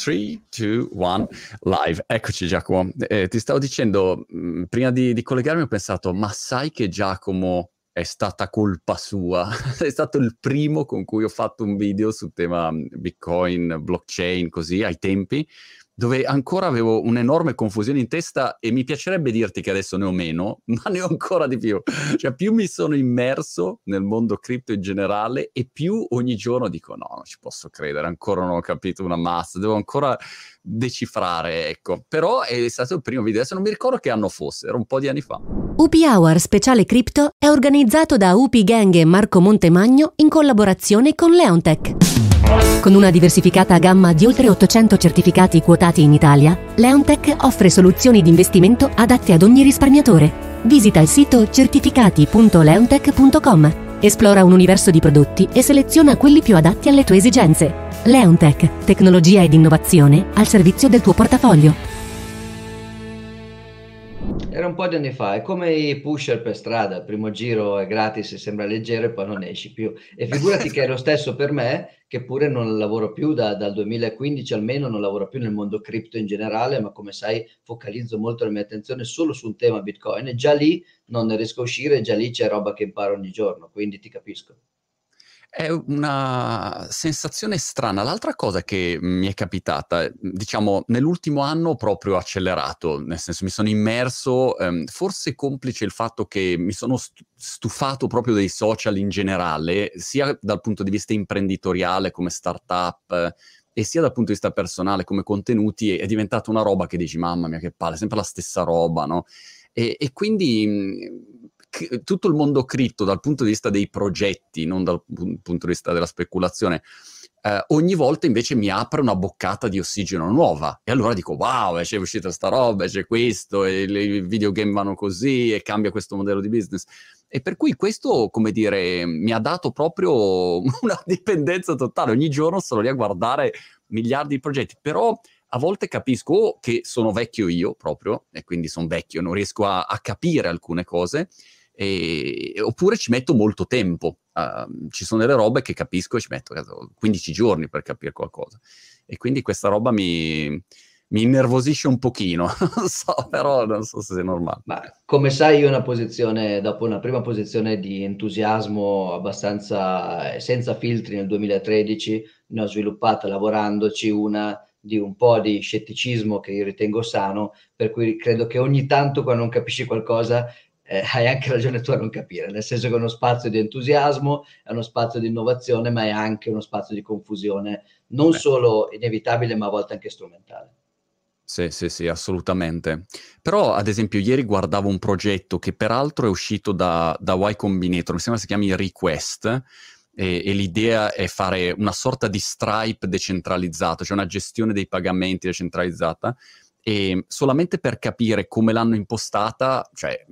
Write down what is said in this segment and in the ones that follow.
3, 2, 1, live. Eccoci Giacomo. Eh, ti stavo dicendo, mh, mm, prima di, di, collegarmi ho pensato, ma sai che Giacomo è stata colpa sua? è stato il primo con cui ho fatto un video sul tema mm, Bitcoin, blockchain, così, ai tempi dove ancora avevo un'enorme confusione in testa e mi piacerebbe dirti che adesso ne ho meno, ma ne ho ancora di più. Cioè più mi sono immerso nel mondo cripto in generale e più ogni giorno dico no, non ci posso credere, ancora non ho capito una massa, devo ancora decifrare, ecco. Però è stato il primo video, adesso non mi ricordo che anno fosse, era un po' di anni fa. UP Hour Speciale Cripto è organizzato da UP Gang e Marco Montemagno in collaborazione con Leontech. Con una diversificata gamma di oltre 800 certificati quotati in Italia, Leontech offre soluzioni di investimento adatte ad ogni risparmiatore. Visita il sito certificati.leontech.com, esplora un universo di prodotti e seleziona quelli più adatti alle tue esigenze. Leontech, tecnologia ed innovazione al servizio del tuo portafoglio. Era un po' di anni fa, è come i pusher per strada, il primo giro è gratis e sembra leggero e poi non esci più. E figurati che è lo stesso per me, che pure non lavoro più da, dal 2015 almeno, non lavoro più nel mondo cripto in generale, ma come sai focalizzo molto la mia attenzione solo su un tema Bitcoin e già lì non ne riesco a uscire, già lì c'è roba che imparo ogni giorno, quindi ti capisco. È una sensazione strana. L'altra cosa che mi è capitata, diciamo, nell'ultimo anno proprio accelerato, nel senso mi sono immerso, ehm, forse complice il fatto che mi sono stufato proprio dei social in generale, sia dal punto di vista imprenditoriale come startup, e sia dal punto di vista personale come contenuti, è diventata una roba che dici, mamma mia che palle, sempre la stessa roba, no? E, e quindi tutto il mondo cripto dal punto di vista dei progetti, non dal punto di vista della speculazione, eh, ogni volta invece mi apre una boccata di ossigeno nuova e allora dico wow, c'è uscita sta roba, c'è questo, e i videogame vanno così e cambia questo modello di business. E per cui questo, come dire, mi ha dato proprio una dipendenza totale. Ogni giorno sono lì a guardare miliardi di progetti, però a volte capisco che sono vecchio io proprio, e quindi sono vecchio, non riesco a, a capire alcune cose, e, oppure ci metto molto tempo. Uh, ci sono delle robe che capisco e ci metto 15 giorni per capire qualcosa. E quindi questa roba mi, mi innervosisce un pochino, non so, però non so se è normale. Ma come sai, io una posizione, dopo una prima posizione di entusiasmo abbastanza senza filtri nel 2013, ne ho sviluppata lavorandoci una di un po' di scetticismo che io ritengo sano, per cui credo che ogni tanto quando non capisci qualcosa eh, hai anche ragione tu a non capire, nel senso che è uno spazio di entusiasmo, è uno spazio di innovazione, ma è anche uno spazio di confusione, non Beh. solo inevitabile, ma a volte anche strumentale. Sì, sì, sì, assolutamente. Però, ad esempio, ieri guardavo un progetto che peraltro è uscito da, da Y Combinator, mi sembra si chiami Request, e, e, l'idea è fare una sorta di Stripe decentralizzato, cioè una gestione dei pagamenti decentralizzata, e solamente per capire come l'hanno impostata, cioè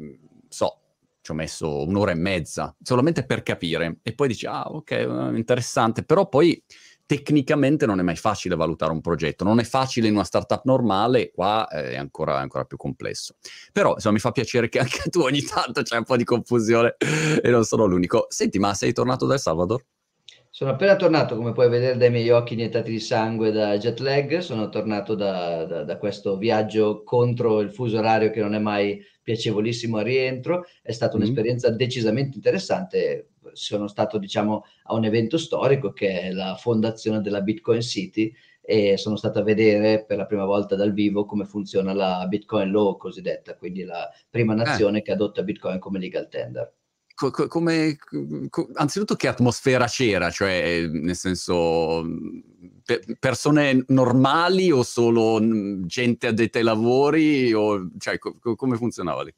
ci ho messo un'ora e mezza, solamente per capire. E poi dici, ah, ok, eh, interessante. Però poi tecnicamente non è mai facile valutare un progetto, non è facile in una startup normale, qua è ancora, ancora più complesso. Però insomma mi fa piacere che anche tu ogni tanto c'è un po' di confusione e non sono l'unico. Senti, ma sei tornato da El Salvador? Sono appena tornato, come puoi vedere dai miei occhi iniettati di sangue da jet lag, sono tornato da, da, da questo viaggio contro il fuso orario che non è mai piacevolissimo al rientro, è stata mm. un'esperienza decisamente interessante. Sono stato, diciamo, a un evento storico che è la fondazione della Bitcoin City e sono stato a vedere per la prima volta dal vivo come funziona la Bitcoin Law cosiddetta, quindi la prima eh. nazione eh. che adotta Bitcoin come legal tender co- come, co- anzitutto che atmosfera c'era, cioè nel senso pe- persone normali o solo gente addetta ai lavori, o, cioè co- come funzionava lì?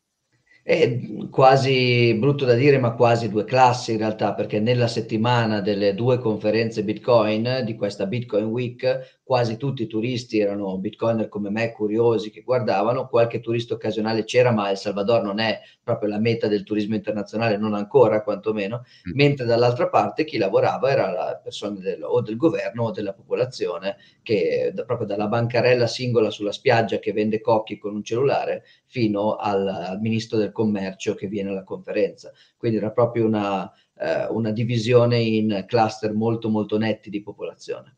È quasi brutto da dire, ma quasi due classi in realtà, perché nella settimana delle due conferenze Bitcoin di questa Bitcoin Week quasi tutti i turisti erano bitcoiner come me, curiosi che guardavano, qualche turista occasionale c'era, ma El Salvador non è proprio la meta del turismo internazionale, non ancora quantomeno, mm. mentre dall'altra parte chi lavorava era la persona del, o del governo o della popolazione che da, proprio dalla bancarella singola sulla spiaggia che vende cocchi con un cellulare fino al, al ministro del commercio che viene alla conferenza. Quindi era proprio una, eh, una divisione in cluster molto molto netti di popolazione.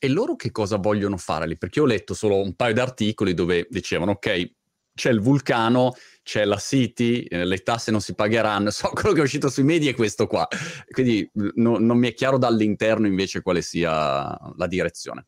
e loro che cosa vogliono fare lì? Perché ho letto solo un paio di articoli dove dicevano, ok, c'è il vulcano, c'è la City, eh, le tasse non si pagheranno, so quello che è uscito sui media è questo qua, quindi no, non mi è chiaro dall'interno invece quale sia la direzione.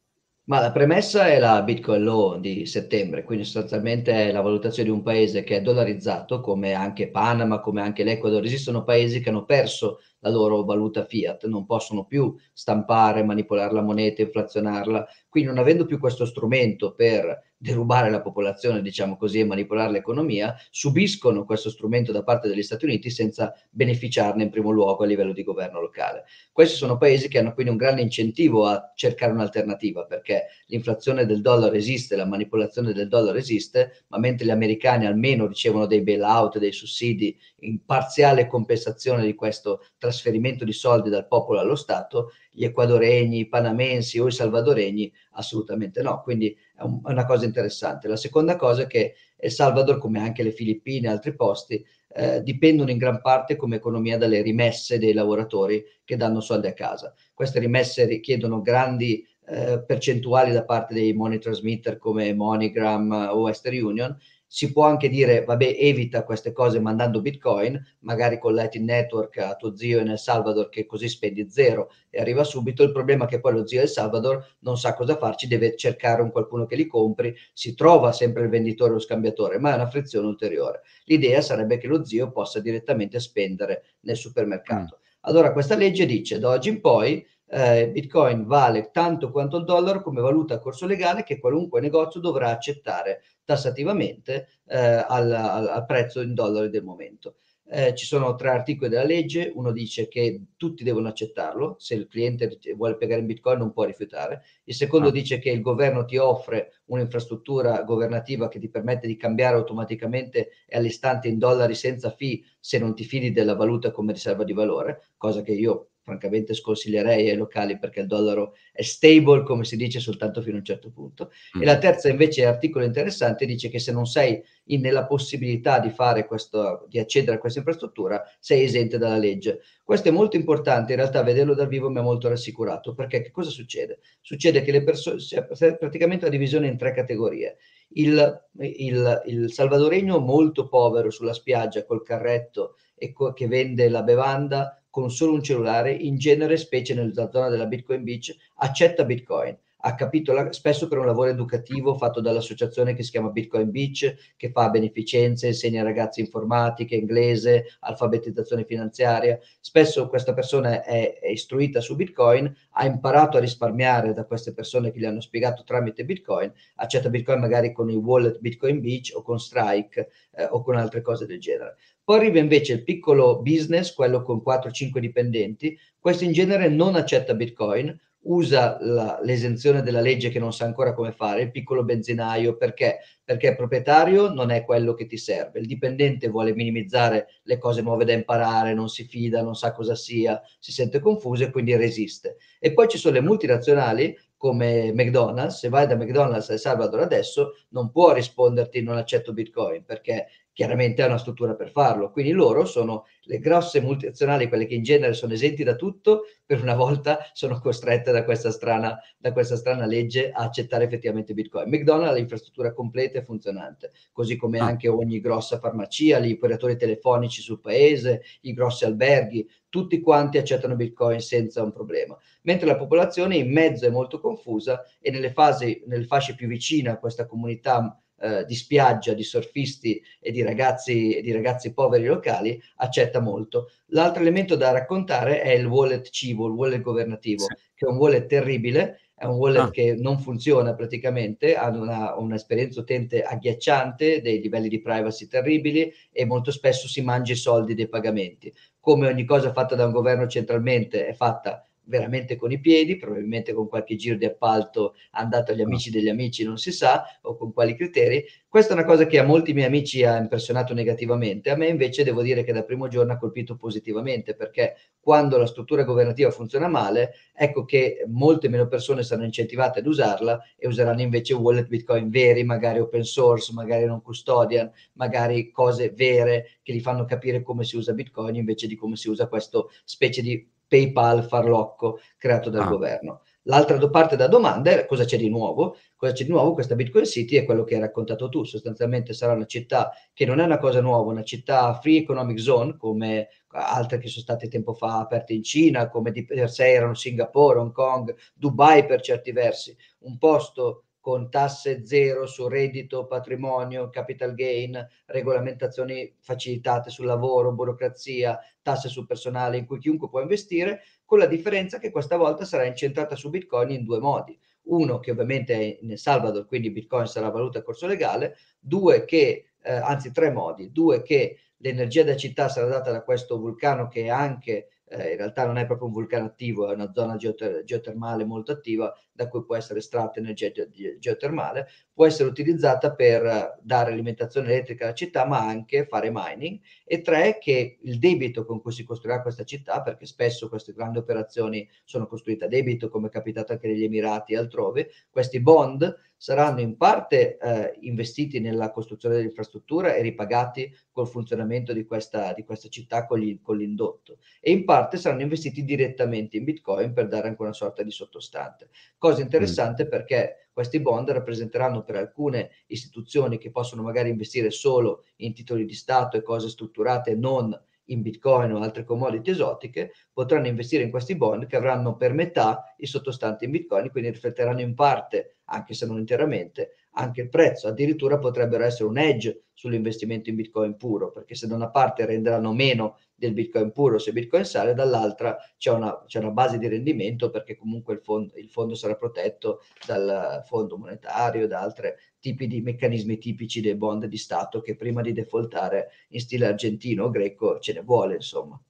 Ma la premessa è la Bitcoin Law di settembre, quindi sostanzialmente è la valutazione di un paese che è dollarizzato, come anche Panama, come anche l'Ecuador. Esistono paesi che hanno perso la loro valuta fiat, non possono più stampare, manipolare la moneta, inflazionarla, quindi non avendo più questo strumento per derubare la popolazione, diciamo così, e manipolare l'economia, subiscono questo strumento da parte degli Stati Uniti senza beneficiarne in primo luogo a livello di governo locale. Questi sono paesi che hanno quindi un grande incentivo a cercare un'alternativa, perché l'inflazione del dollaro esiste, la manipolazione del dollaro esiste, ma mentre gli americani almeno ricevono dei bailout, dei sussidi in parziale compensazione di questo trasferimento di soldi dal popolo allo Stato, gli equadoregni, i panamensi o i salvadoregni assolutamente no. Quindi è, un, è, una cosa interessante. La seconda cosa è che El Salvador, come anche le Filippine e altri posti, eh, dipendono in gran parte come economia dalle rimesse dei lavoratori che danno soldi a casa. Queste rimesse richiedono grandi eh, percentuali da parte dei money transmitter come MoneyGram o Western Union si può anche dire, vabbè, evita queste cose mandando Bitcoin, magari con Lightning Network a tuo zio in El Salvador che così spendi zero e arriva subito. Il problema è che poi lo zio El Salvador non sa cosa farci, deve cercare un qualcuno che li compri, si trova sempre il venditore o lo scambiatore, ma è una frizione ulteriore. L'idea sarebbe che lo zio possa direttamente spendere nel supermercato. Mm. Allora questa legge dice, da oggi in poi eh, Bitcoin vale tanto quanto il dollaro come valuta a corso legale che qualunque negozio dovrà accettare tassativamente eh, al, al, prezzo in dollari del momento. Eh, ci sono tre articoli della legge, uno dice che tutti devono accettarlo, se il cliente vuole pagare in bitcoin non può rifiutare, il secondo ah. dice che il governo ti offre un'infrastruttura governativa che ti permette di cambiare automaticamente e all'istante in dollari senza fee se non ti fidi della valuta come riserva di valore, cosa che io francamente sconsiglierei ai locali perché il dollaro è stable, come si dice, soltanto fino a un certo punto. Mm. E la terza invece articolo interessante dice che se non sei in, nella possibilità di fare questo, di accedere a questa infrastruttura, sei esente dalla legge. Questo è molto importante, in realtà vederlo dal vivo mi ha molto rassicurato, perché che cosa succede? Succede che le persone, c'è praticamente la divisione in tre categorie. Il, il, il salvadoregno molto povero sulla spiaggia col carretto e co- che vende la bevanda con solo un cellulare, in genere, specie nella zona della Bitcoin Beach, accetta Bitcoin. Ha capito la, spesso per un lavoro educativo fatto dall'associazione che si chiama Bitcoin Beach, che fa beneficenze, insegna ragazzi informatica, inglese, alfabetizzazione finanziaria. Spesso questa persona è, è istruita su Bitcoin, ha imparato a risparmiare da queste persone che gli hanno spiegato tramite Bitcoin, accetta Bitcoin magari con il wallet Bitcoin Beach o con Strike eh, o con altre cose del genere. Poi arriva invece il piccolo business, quello con 4-5 dipendenti, questo in genere non accetta Bitcoin, usa la, l'esenzione della legge che non sa ancora come fare, il piccolo benzinaio, perché? Perché il proprietario non è quello che ti serve, il dipendente vuole minimizzare le cose nuove da imparare, non si fida, non sa cosa sia, si sente confuso e quindi resiste. E poi ci sono le multinazionali come McDonald's, se vai da McDonald's a Salvador adesso non può risponderti non accetto Bitcoin perché chiaramente ha una struttura per farlo. Quindi loro sono le grosse multinazionali, quelle che in genere sono esenti da tutto, per una volta sono costrette da questa strana, da questa strana legge a accettare effettivamente Bitcoin. McDonald's ha l'infrastruttura completa e funzionante, così come ah. anche ogni grossa farmacia, gli operatori telefonici sul paese, i grossi alberghi, tutti quanti accettano Bitcoin senza un problema. Mentre la popolazione in mezzo è molto confusa e nelle, fasi, nelle fasce più vicine a questa comunità eh, di spiaggia, di surfisti e di ragazzi, e di ragazzi poveri locali, accetta molto. L'altro elemento da raccontare è il wallet cibo, il wallet governativo, sì. che è un wallet terribile, è un wallet ah. che non funziona praticamente, ha una, un'esperienza utente agghiacciante, dei livelli di privacy terribili e molto spesso si mangia i soldi dei pagamenti. Come ogni cosa fatta da un governo centralmente è fatta veramente con i piedi, probabilmente con qualche giro di appalto andato agli amici degli amici, non si sa, o con quali criteri. Questa è una cosa che a molti miei amici ha impressionato negativamente, a me invece devo dire che dal primo giorno ha colpito positivamente, perché quando la struttura governativa funziona male, ecco che molte meno persone saranno incentivate ad usarla e useranno invece wallet Bitcoin veri, magari open source, magari non custodian, magari cose vere che gli fanno capire come si usa Bitcoin invece di come si usa questo specie di PayPal farlocco creato dal ah. governo. L'altra parte della domanda è cosa c'è di nuovo? Cosa c'è di nuovo? Questa Bitcoin City è quello che hai raccontato tu, sostanzialmente sarà una città che non è una cosa nuova, una città free economic zone come altre che sono state tempo fa aperte in Cina, come di per sé erano Singapore, Hong Kong, Dubai per certi versi, un posto con tasse zero su reddito, patrimonio, capital gain, regolamentazioni facilitate sul lavoro, burocrazia, tasse sul personale in cui chiunque può investire, con la differenza che questa volta sarà incentrata su Bitcoin in due modi. Uno che ovviamente è in Salvador, quindi Bitcoin sarà valuta a corso legale, due che, eh, anzi tre modi, due che l'energia della città sarà data da questo vulcano che è anche eh, in realtà non è proprio un vulcano attivo, è una zona geoter- geotermale molto attiva da cui può essere estratta energia ge- geotermale, può essere utilizzata per dare alimentazione elettrica alla città, ma anche fare mining. E tre, che il debito con cui si costruirà questa città, perché spesso queste grandi operazioni sono costruite a debito, come è capitato anche negli Emirati e altrove, questi bond saranno in parte eh, investiti nella costruzione dell'infrastruttura e ripagati col funzionamento di questa, di questa città con, gli, con, l'indotto e in parte saranno investiti direttamente in Bitcoin per dare anche una sorta di sottostante. Cosa interessante mm. perché questi bond rappresenteranno per alcune istituzioni che possono magari investire solo in titoli di Stato e cose strutturate non in Bitcoin o altre commodity esotiche, potranno investire in questi bond che avranno per metà i sottostanti in Bitcoin, quindi rifletteranno in parte, anche se non interamente, anche il prezzo. Addirittura potrebbero essere un edge sull'investimento in Bitcoin puro, perché se da una parte renderanno meno del Bitcoin puro se Bitcoin sale, dall'altra c'è una, c'è una base di rendimento perché comunque il fondo, il fondo sarà protetto dal fondo monetario, da altri tipi di meccanismi tipici dei bond di Stato che prima di defaultare in stile argentino o greco ce ne vuole, insomma.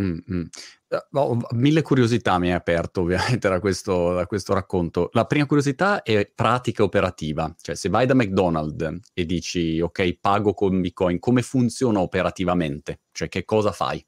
Mm-hmm. Oh, mille curiosità mi hai aperto ovviamente da questo, da questo, racconto. La prima curiosità è pratica operativa, cioè se vai da McDonald's e dici ok pago con Bitcoin, come funziona operativamente? Cioè che cosa fai?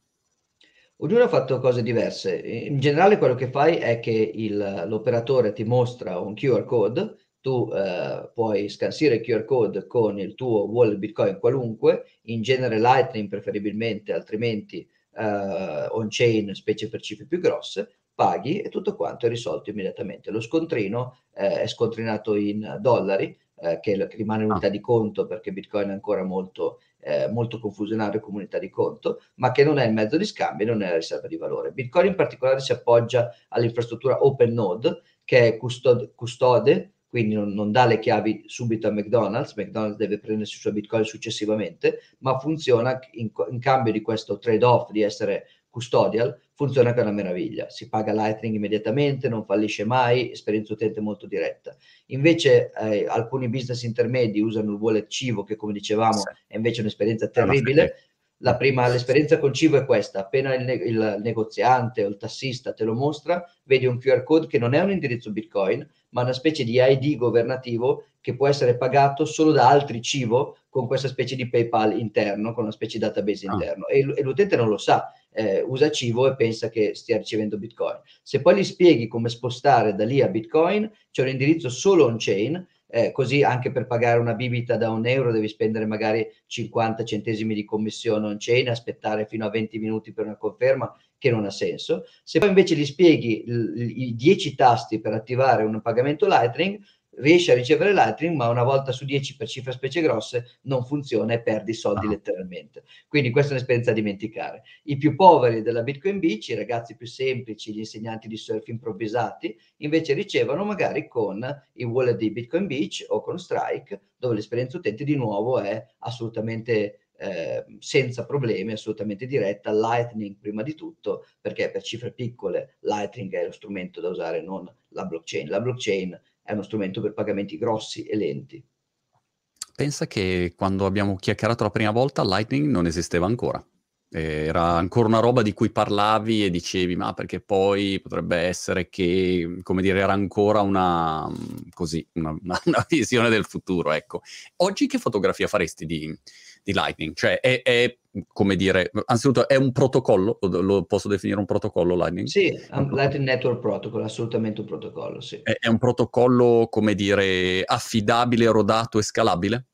Ognuno ha fatto cose diverse. In generale quello che fai è che il, l'operatore ti mostra un QR code, tu eh, puoi scansire il QR code con il tuo wallet Bitcoin qualunque, in genere Lightning preferibilmente, altrimenti uh, on-chain, specie per cifre più grosse, paghi e tutto quanto è risolto immediatamente. Lo scontrino eh, è scontrinato in dollari, eh, che, rimane unità ah. di conto perché Bitcoin è ancora molto, eh, molto confusionario come unità di conto, ma che non è il mezzo di scambio e non è la riserva di valore. Bitcoin in particolare si appoggia all'infrastruttura OpenNode, che è custode, custode quindi non, non, dà le chiavi subito a McDonald's, McDonald's deve prendersi i suoi bitcoin successivamente, ma funziona in, in cambio di questo trade-off di essere custodial, funziona che è una meraviglia. Si paga Lightning immediatamente, non fallisce mai, esperienza utente molto diretta. Invece eh, alcuni business intermedi usano il wallet Civo, che come dicevamo è invece un'esperienza terribile. La prima, l'esperienza con Civo è questa, appena il, il negoziante o il tassista te lo mostra, vedi un QR code che non è un indirizzo Bitcoin, ma una specie di ID governativo che può essere pagato solo da altri cibo con questa specie di PayPal interno, con una specie di database ah. interno. E, e, l'utente non lo sa, eh, usa cibo e pensa che stia ricevendo Bitcoin. Se poi gli spieghi come spostare da lì a Bitcoin, c'è un indirizzo solo on-chain, eh, così anche per pagare una bibita da un euro devi spendere magari 50 centesimi di commissione on-chain, aspettare fino a 20 minuti per una conferma, che non ha senso. Se poi invece gli spieghi i 10 tasti per attivare un pagamento Lightning, riesci a ricevere Lightning, ma una volta su 10 per cifre specie grosse non funziona e perdi soldi ah. letteralmente. Quindi questa è un'esperienza da dimenticare. I più poveri della Bitcoin Beach, i ragazzi più semplici, gli insegnanti di surf improvvisati, invece ricevono magari con i wallet di Bitcoin Beach o con Strike, dove l'esperienza utente di nuovo è assolutamente eh, senza problemi, assolutamente diretta, Lightning prima di tutto, perché per cifre piccole Lightning è lo strumento da usare, non la blockchain. La blockchain è uno strumento per pagamenti grossi e lenti. Pensa che quando abbiamo chiacchierato la prima volta Lightning non esisteva ancora. Era ancora una roba di cui parlavi e dicevi, ma perché poi potrebbe essere che, come dire, era ancora una, così, una, una visione del futuro, ecco. Oggi che fotografia faresti di, di Lightning? Cioè, è, è, come dire, anzitutto è un protocollo, lo posso definire un protocollo Lightning? Sì, un Lightning Network Protocol, assolutamente un protocollo, sì. È, è un protocollo, come dire, affidabile, rodato e scalabile?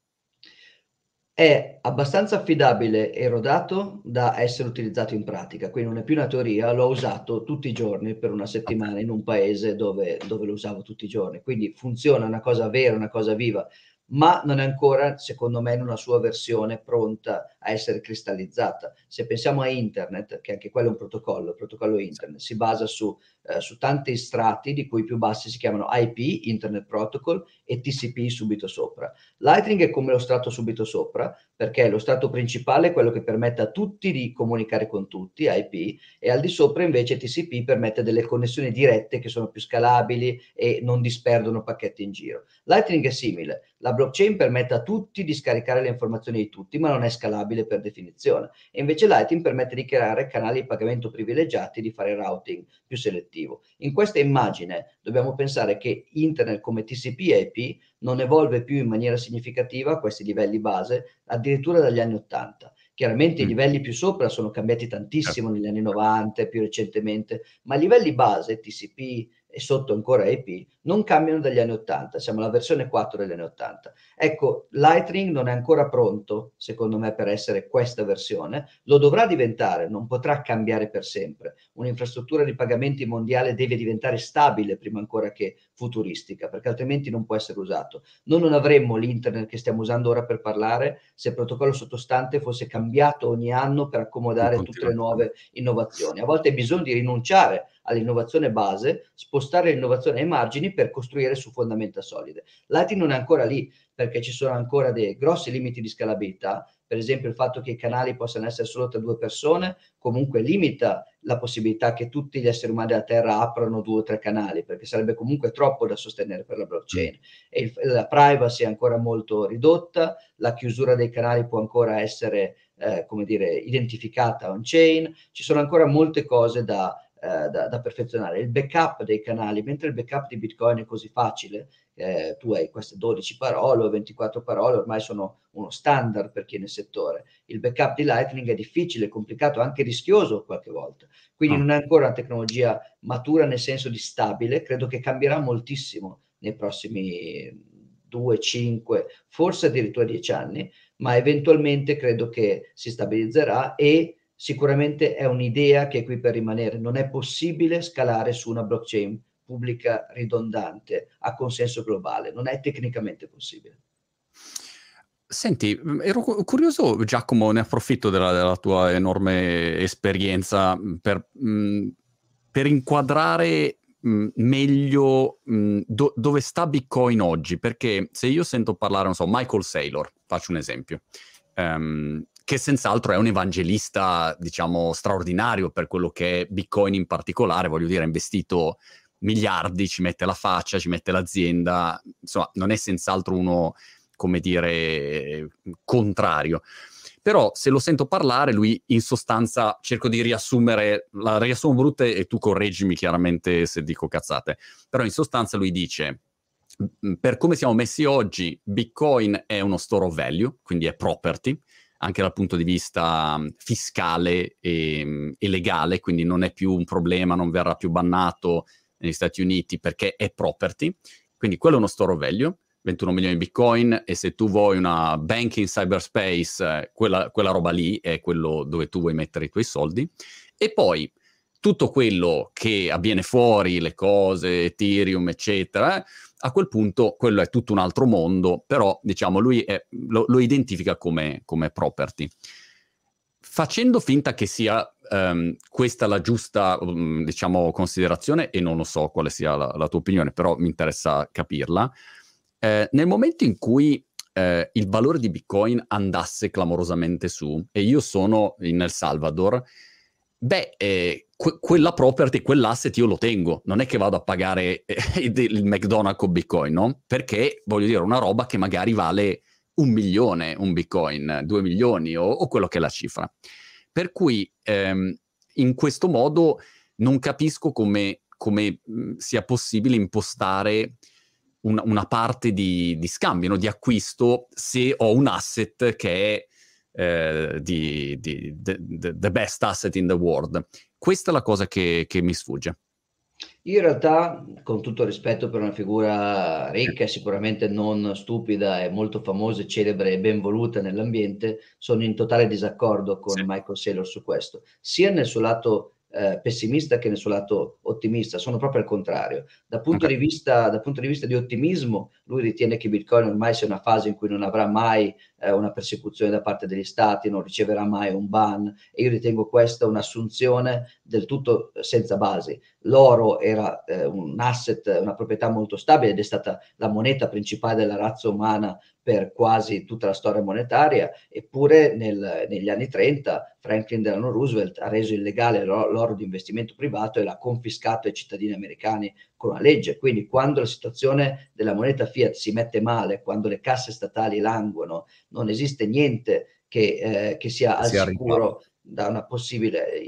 è abbastanza affidabile e rodato da essere utilizzato in pratica, quindi non è più una teoria, l'ho usato tutti i giorni per una settimana in un paese dove, dove lo usavo tutti i giorni, quindi funziona, è una cosa vera, una cosa viva ma non è ancora, secondo me, in una sua versione pronta a essere cristallizzata. Se pensiamo a internet, che anche quello è un protocollo, il protocollo internet si basa su, eh, su tanti strati, di cui i più bassi si chiamano IP, Internet Protocol, e TCP subito sopra. Lightning è come lo strato subito sopra, perché lo strato principale è quello che permette a tutti di comunicare con tutti, IP, e al di sopra invece TCP permette delle connessioni dirette che sono più scalabili e non disperdono pacchetti in giro. Lightning è simile, la blockchain permette a tutti di scaricare le informazioni di tutti, ma non è scalabile per definizione. E invece Lightning permette di creare canali di pagamento privilegiati e di fare routing più selettivo. In questa immagine dobbiamo pensare che Internet come TCP e IP non evolve più in maniera significativa a questi livelli base addirittura dagli anni 80. Chiaramente mm. i livelli più sopra sono cambiati tantissimo certo. negli anni 90 e più recentemente, ma i livelli base, TCP, e sotto ancora EP, non cambiano dagli anni 80, siamo alla versione 4 degli anni 80. Ecco, Lightning non è ancora pronto, secondo me, per essere questa versione, lo dovrà diventare, non potrà cambiare per sempre. Un'infrastruttura di pagamenti mondiale deve diventare stabile prima ancora che futuristica, perché altrimenti non può essere usato. Noi non avremmo l'internet che stiamo usando ora per parlare se il protocollo sottostante fosse cambiato ogni anno per accomodare tutte le nuove innovazioni. A volte hai bisogno di rinunciare all'innovazione base, spostare l'innovazione ai margini per costruire su fondamenta solide. L'ATI non è ancora lì perché ci sono ancora dei grossi limiti di scalabilità, per esempio il fatto che i canali possano essere solo tra due persone comunque limita la possibilità che tutti gli esseri umani della Terra aprano due o tre canali, perché sarebbe comunque troppo da sostenere per la blockchain. E il, la privacy è ancora molto ridotta, la chiusura dei canali può ancora essere, eh, come dire, identificata on-chain, ci sono ancora molte cose da, eh, da, da, perfezionare. Il backup dei canali, mentre il backup di Bitcoin è così facile, eh, tu hai queste 12 parole o 24 parole, ormai sono uno standard per chi è nel settore. Il backup di Lightning è difficile, complicato, anche rischioso qualche volta. Quindi ah. non è ancora una tecnologia matura nel senso di stabile, credo che cambierà moltissimo nei prossimi 2, 5, forse addirittura 10 anni, ma eventualmente credo che si stabilizzerà e sicuramente è un'idea che è qui per rimanere. Non è possibile scalare su una blockchain pubblica ridondante a consenso globale, non è tecnicamente possibile. Senti, ero curioso, Giacomo, ne approfitto della, della tua enorme esperienza per, mh, per inquadrare meglio do, dove sta Bitcoin oggi, perché se io sento parlare, non so, Michael Saylor, faccio un esempio, um, che senz'altro è un evangelista, diciamo, straordinario per quello che è Bitcoin in particolare, voglio dire, ha investito miliardi, ci mette la faccia, ci mette l'azienda, insomma, non è senz'altro uno, come dire, contrario. Però se lo sento parlare, lui in sostanza cerco di riassumere, la riassumo brutta e tu correggimi chiaramente se dico cazzate, però in sostanza lui dice per come siamo messi oggi, Bitcoin è uno store of value, quindi è property, anche dal punto di vista fiscale e, e, legale, quindi non è più un problema, non verrà più bannato negli Stati Uniti perché è property, quindi quello è uno store value, 21 milioni di bitcoin e se tu vuoi una banking cyberspace, eh, quella, quella roba lì è quello dove tu vuoi mettere i tuoi soldi. E poi tutto quello che avviene fuori, le cose, Ethereum, eccetera, a quel punto quello è tutto un altro mondo, però diciamo lui è, lo, lo, identifica come, come, property. Facendo finta che sia um, questa la giusta, um, diciamo, considerazione, e non lo so quale sia la, la tua opinione, però mi interessa capirla, eh, nel momento in cui eh, il valore di Bitcoin andasse clamorosamente su, e io sono in El Salvador, beh, eh, que- quella property, quell'asset io lo tengo, non è che vado a pagare eh, il McDonald's con Bitcoin, no? Perché voglio dire, una roba che magari vale un milione, un Bitcoin, due milioni o, o quello che è la cifra. Per cui ehm, in questo modo non capisco come, come mh, sia possibile impostare una, una parte di, di scambio, no? di acquisto, se ho un asset che è eh, di, di the, best asset in the world. Questa è la cosa che, che mi sfugge. In realtà, con tutto rispetto per una figura ricca sicuramente non stupida e molto famosa, celebre e ben voluta nell'ambiente, sono in totale disaccordo con sì. Michael Saylor su questo, sia nel suo lato eh, pessimista che nel suo lato ottimista, sono proprio al contrario. Dal punto, okay. di vista, dal punto di vista di ottimismo, lui ritiene che Bitcoin ormai sia una fase in cui non avrà mai eh, una persecuzione da parte degli stati, non riceverà mai un ban e io ritengo questa un'assunzione del tutto senza basi. L'oro era eh, un asset, una proprietà molto stabile ed è stata la moneta principale della razza umana per quasi tutta la storia monetaria, eppure nel, negli anni 30 Franklin Delano Roosevelt ha reso illegale l'oro di investimento privato e l'ha confiscato ai cittadini americani con una legge. Quindi quando la situazione della moneta fiat si mette male, quando le casse statali languono, non esiste niente che, eh, che sia al sicuro da una possibile...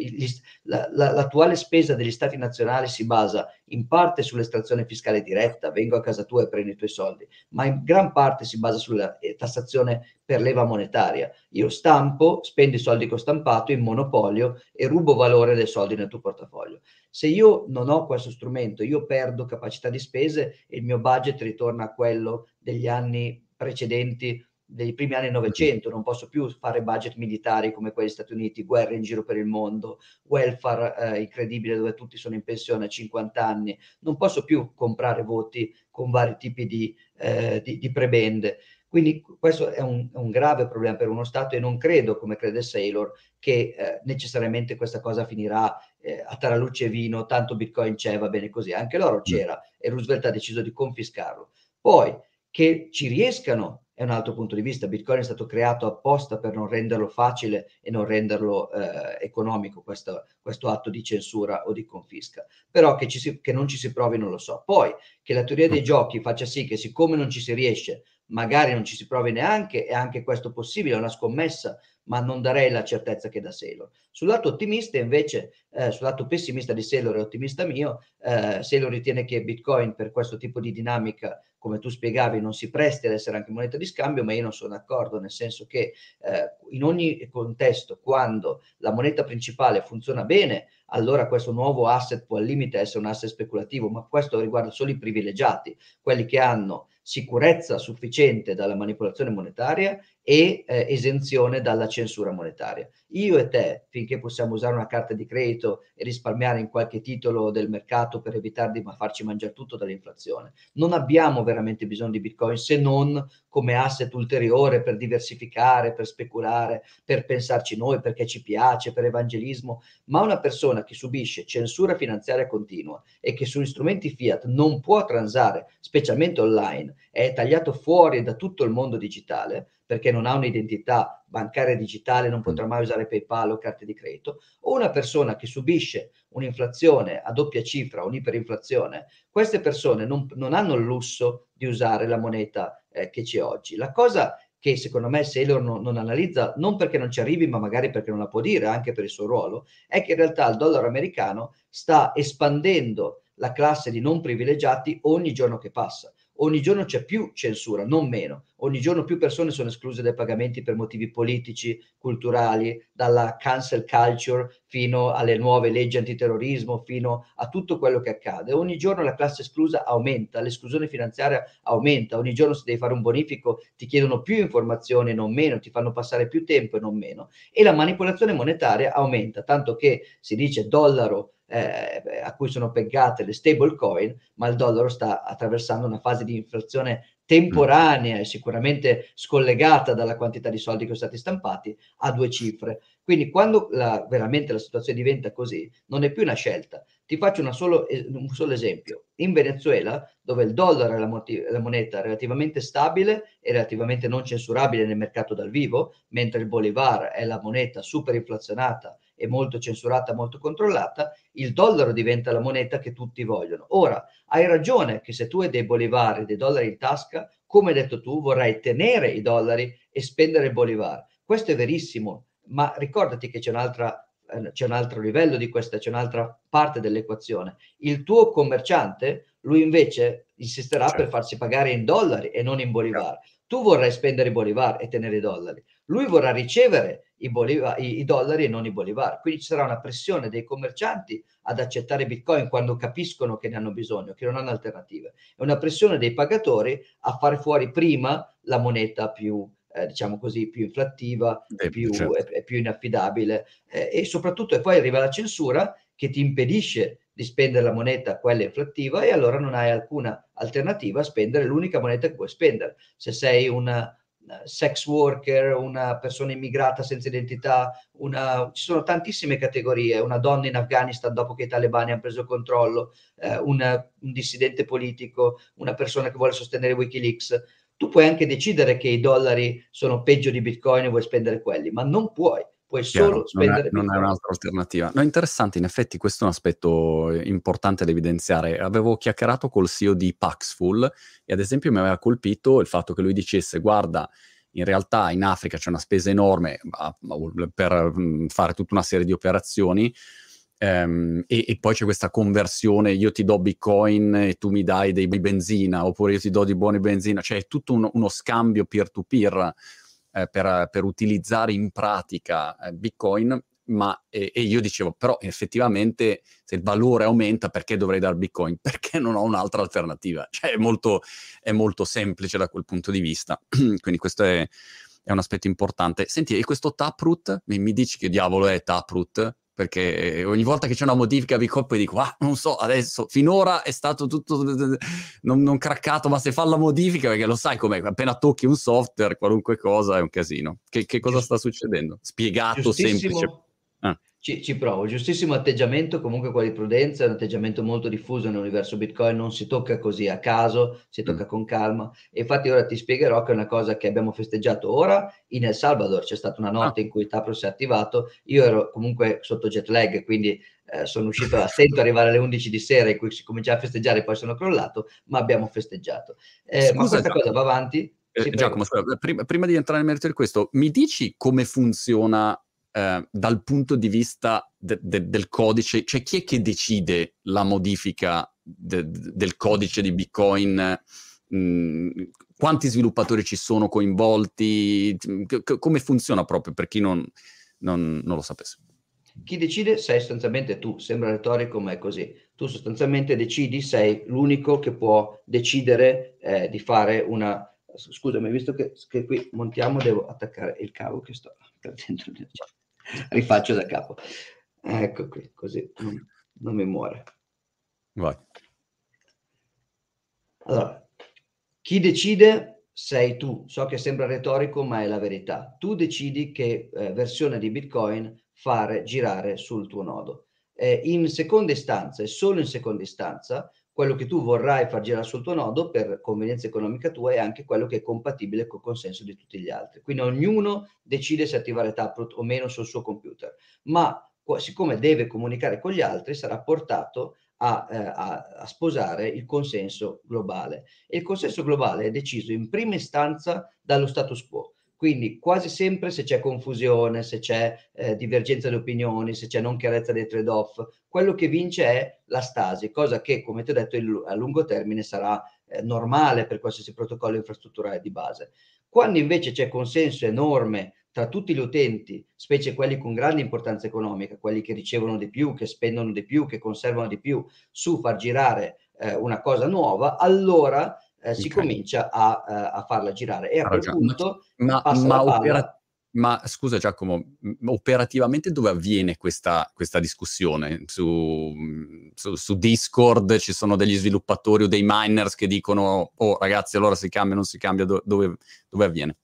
La, la, l'attuale spesa degli stati nazionali si basa in parte sull'estrazione fiscale diretta, vengo a casa tua e prendo i tuoi soldi, ma in gran parte si basa sulla eh, tassazione per leva monetaria. Io stampo, spendo i soldi che ho stampato in monopolio e rubo valore dei soldi nel tuo portafoglio. Se io non ho questo strumento, io perdo capacità di spese e il mio budget ritorna a quello degli anni precedenti dei primi anni 900, non posso più fare budget militari come quelli degli Stati Uniti, guerre in giro per il mondo, welfare eh, incredibile dove tutti sono in pensione a 50 anni, non posso più comprare voti con vari tipi di, eh, di, di prebende. Quindi questo è un, un, grave problema per uno Stato e non credo, come crede Saylor, che eh, necessariamente questa cosa finirà eh, a taraluce e vino, tanto Bitcoin c'è, va bene così. Anche l'oro c'era e Roosevelt ha deciso di confiscarlo. Poi che ci riescano è un altro punto di vista. Bitcoin è stato creato apposta per non renderlo facile e non renderlo eh, economico questo, questo, atto di censura o di confisca. Però che, si, che, non ci si provi non lo so. Poi che la teoria dei giochi faccia sì che siccome non ci si riesce, magari non ci si provi neanche, è anche questo possibile, è una scommessa, ma non darei la certezza che da Sailor. Sul lato ottimista invece, eh, sul lato pessimista di Sailor e ottimista mio, eh, Sailor ritiene che Bitcoin per questo tipo di dinamica come tu spiegavi, non si presti ad essere anche moneta di scambio, ma io non sono d'accordo, nel senso che eh, in ogni contesto, quando la moneta principale funziona bene, allora questo nuovo asset può al limite essere un asset speculativo, ma questo riguarda solo i privilegiati, quelli che hanno sicurezza sufficiente dalla manipolazione monetaria e eh, esenzione dalla censura monetaria. Io e te, finché possiamo usare una carta di credito e risparmiare in qualche titolo del mercato per evitare di farci mangiare tutto dall'inflazione, non abbiamo veramente bisogno di Bitcoin se non come asset ulteriore per diversificare, per speculare, per pensarci noi, perché ci piace, per evangelismo, ma una persona che subisce censura finanziaria continua e che sugli strumenti fiat non può transare, specialmente online, è tagliato fuori da tutto il mondo digitale, perché non ha un'identità bancaria digitale, non potrà mai usare PayPal o carte di credito, o una persona che subisce un'inflazione a doppia cifra, un'iperinflazione, queste persone non, non hanno il lusso di usare la moneta eh, che c'è oggi. La cosa che secondo me Saylor non, non, analizza, non perché non ci arrivi, ma magari perché non la può dire, anche per il suo ruolo, è che in realtà il dollaro americano sta espandendo la classe di non privilegiati ogni giorno che passa ogni giorno c'è più censura, non meno. Ogni giorno più persone sono escluse dai pagamenti per motivi politici, culturali, dalla cancel culture fino alle nuove leggi antiterrorismo, fino a tutto quello che accade. Ogni giorno la classe esclusa aumenta, l'esclusione finanziaria aumenta, ogni giorno se devi fare un bonifico ti chiedono più informazioni e non meno, ti fanno passare più tempo e non meno. E la manipolazione monetaria aumenta, tanto che si dice dollaro eh, a cui sono peggate le stable coin, ma il dollaro sta attraversando una fase di inflazione temporanea e sicuramente scollegata dalla quantità di soldi che sono stati stampati a due cifre. Quindi quando la, veramente la situazione diventa così, non è più una scelta. Ti faccio solo, un solo esempio. In Venezuela, dove il dollaro è la, motiv- la, moneta relativamente stabile e relativamente non censurabile nel mercato dal vivo, mentre il bolivar è la moneta super e molto censurata, molto controllata, il dollaro diventa la moneta che tutti vogliono. Ora, hai ragione che se tu hai dei bolivar e dei dollari in tasca, come hai detto tu, vorrai tenere i dollari e spendere il bolivar. Questo è verissimo, ma ricordati che c'è un'altra eh, c'è un altro livello di questa, c'è un'altra parte dell'equazione. Il tuo commerciante, lui invece insisterà certo. per farsi pagare in dollari e non in bolivar. Tu vorrai spendere bolivar e tenere i dollari. lui vorrà ricevere i, bolivar, i, i, dollari e non i bolivar. Quindi ci sarà una pressione dei commercianti ad accettare Bitcoin quando capiscono che ne hanno bisogno, che non hanno alternative. E una pressione dei pagatori a fare fuori prima la moneta più, eh, diciamo così, più inflattiva eh, più, certo. e, e, più inaffidabile. Eh, e soprattutto, e poi arriva la censura che ti impedisce di spendere la moneta, quella inflattiva, e allora non hai alcuna alternativa a spendere l'unica moneta che puoi spendere. Se sei una sex worker, una persona immigrata senza identità, una... ci sono tantissime categorie, una donna in Afghanistan dopo che i talebani hanno preso controllo, eh, una, un dissidente politico, una persona che vuole sostenere Wikileaks. Tu puoi anche decidere che i dollari sono peggio di Bitcoin e vuoi spendere quelli, ma non puoi puoi Chiaro, solo spendere non è, non è un'altra alternativa. No, interessante, in effetti questo è un aspetto importante da evidenziare. Avevo chiacchierato col CEO di Paxful e ad esempio mi aveva colpito il fatto che lui dicesse guarda, in realtà in Africa c'è una spesa enorme per fare tutta una serie di operazioni Um, e, e, poi c'è questa conversione, io ti do bitcoin e tu mi dai dei benzina, oppure io ti do di buoni benzina, cioè è tutto un, uno scambio peer-to-peer eh, per, per, utilizzare in pratica eh, Bitcoin, ma e, e, io dicevo, però effettivamente se il valore aumenta, perché dovrei dare Bitcoin? Perché non ho un'altra alternativa. Cioè è molto, è molto semplice da quel punto di vista. Quindi questo è, è, un aspetto importante. Senti, e questo Taproot, mi, mi dici che diavolo è Taproot? Perché ogni volta che c'è una modifica vi coppo e dico, ah, non so, adesso, finora è stato tutto non, non craccato, ma se fa la modifica, perché lo sai com'è, appena tocchi un software, qualunque cosa è un casino. Che, che cosa sta succedendo? Spiegato, semplice. Ah. Ci, ci, provo, giustissimo atteggiamento, comunque quello di prudenza, è un atteggiamento molto diffuso nell'universo Bitcoin, non si tocca così a caso, si tocca mm. con calma. E infatti ora ti spiegherò che è una cosa che abbiamo festeggiato ora in El Salvador, c'è stata una notte ah. in cui Tapro si è attivato, io ero comunque sotto jet lag, quindi eh, sono uscito a stento arrivare alle 11 di sera in cui si comincia a festeggiare, poi sono crollato, ma abbiamo festeggiato. Eh, Scusa, ma questa cosa va avanti? Eh, Giacomo, prima, prima, di entrare nel merito di questo, mi dici come funziona eh, dal punto di vista de- de- del codice, cioè chi è che decide la modifica de- del codice di Bitcoin? Mm, quanti sviluppatori ci sono coinvolti? C- come funziona proprio per chi non, non, non lo sapesse? Chi decide sei sostanzialmente tu, sembra retorico ma è così. Tu sostanzialmente decidi, sei l'unico che può decidere eh, di fare una... Scusami, visto che, che, qui montiamo, devo attaccare il cavo che sto perdendo. rifaccio da capo. Ecco qui, così non, mi muore. Vai. Allora, chi decide sei tu. So che sembra retorico, ma è la verità. Tu decidi che eh, versione di Bitcoin fare girare sul tuo nodo. Eh, in seconda istanza e solo in seconda istanza quello che tu vorrai far girare sul tuo nodo per convenienza economica tua è anche quello che è compatibile col consenso di tutti gli altri. Quindi ognuno decide se attivare Taproot o meno sul suo computer, ma siccome deve comunicare con gli altri sarà portato a, eh, a, a, sposare il consenso globale. E il consenso globale è deciso in prima istanza dallo status quo. Quindi quasi sempre se c'è confusione, se c'è eh, divergenza di opinioni, se c'è non chiarezza dei trade-off, quello che vince è la stasi, cosa che, come ti ho detto, il, a lungo termine sarà eh, normale per qualsiasi protocollo infrastrutturale di base. Quando invece c'è consenso enorme tra tutti gli utenti, specie quelli con grande importanza economica, quelli che ricevono di più, che spendono di più, che conservano di più, su far girare eh, una cosa nuova, allora eh, si okay. comincia a, uh, a, farla girare. E a quel punto ma, ma, opera- ma, scusa Giacomo, operativamente dove avviene questa, questa discussione? Su, su, su, Discord ci sono degli sviluppatori o dei miners che dicono oh ragazzi allora si cambia o non si cambia, do- dove, dove avviene?